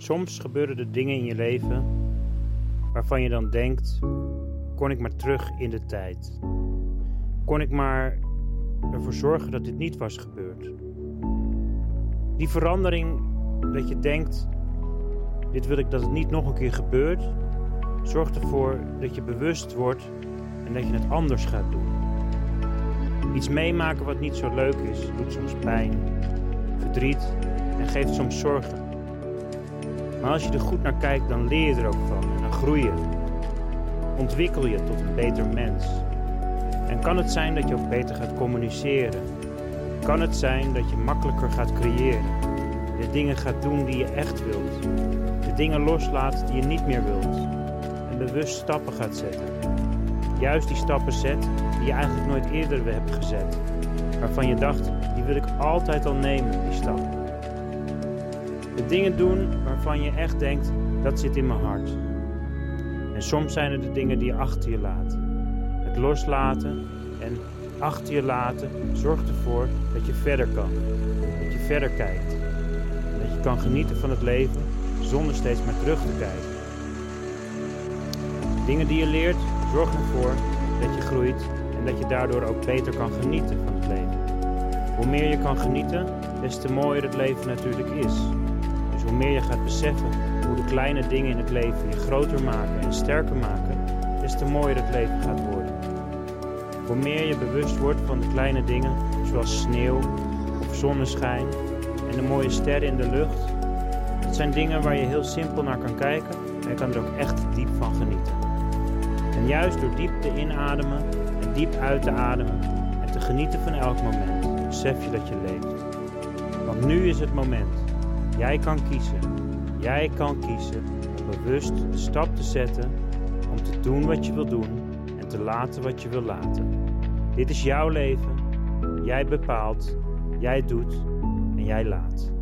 Soms gebeuren er dingen in je leven waarvan je dan denkt: kon ik maar terug in de tijd? Kon ik maar ervoor zorgen dat dit niet was gebeurd? Die verandering dat je denkt: dit wil ik dat het niet nog een keer gebeurt, zorgt ervoor dat je bewust wordt en dat je het anders gaat doen. Iets meemaken wat niet zo leuk is, doet soms pijn, verdriet en geeft soms zorgen. Maar als je er goed naar kijkt, dan leer je er ook van en dan groei je. Ontwikkel je tot een beter mens. En kan het zijn dat je ook beter gaat communiceren? Kan het zijn dat je makkelijker gaat creëren? De dingen gaat doen die je echt wilt. De dingen loslaat die je niet meer wilt. En bewust stappen gaat zetten. Juist die stappen zet die je eigenlijk nooit eerder hebt gezet. Waarvan je dacht, die wil ik altijd al nemen, die stap. De dingen doen waarvan je echt denkt, dat zit in mijn hart. En soms zijn het de dingen die je achter je laat. Het loslaten en achter je laten zorgt ervoor dat je verder kan. Dat je verder kijkt. Dat je kan genieten van het leven zonder steeds maar terug te kijken. Dingen die je leert zorgen ervoor dat je groeit en dat je daardoor ook beter kan genieten van het leven. Hoe meer je kan genieten, des te mooier het leven natuurlijk is. Dus hoe meer je gaat beseffen hoe de kleine dingen in het leven je groter maken en sterker maken, des te mooier het leven gaat worden. Hoe meer je bewust wordt van de kleine dingen, zoals sneeuw of zonneschijn en de mooie sterren in de lucht, dat zijn dingen waar je heel simpel naar kan kijken en je kan er ook echt diep van genieten. En juist door diep te inademen en diep uit te ademen en te genieten van elk moment, besef je dat je leeft. Want nu is het moment. Jij kan kiezen. Jij kan kiezen om bewust de stap te zetten om te doen wat je wil doen en te laten wat je wil laten. Dit is jouw leven. Jij bepaalt, jij doet en jij laat.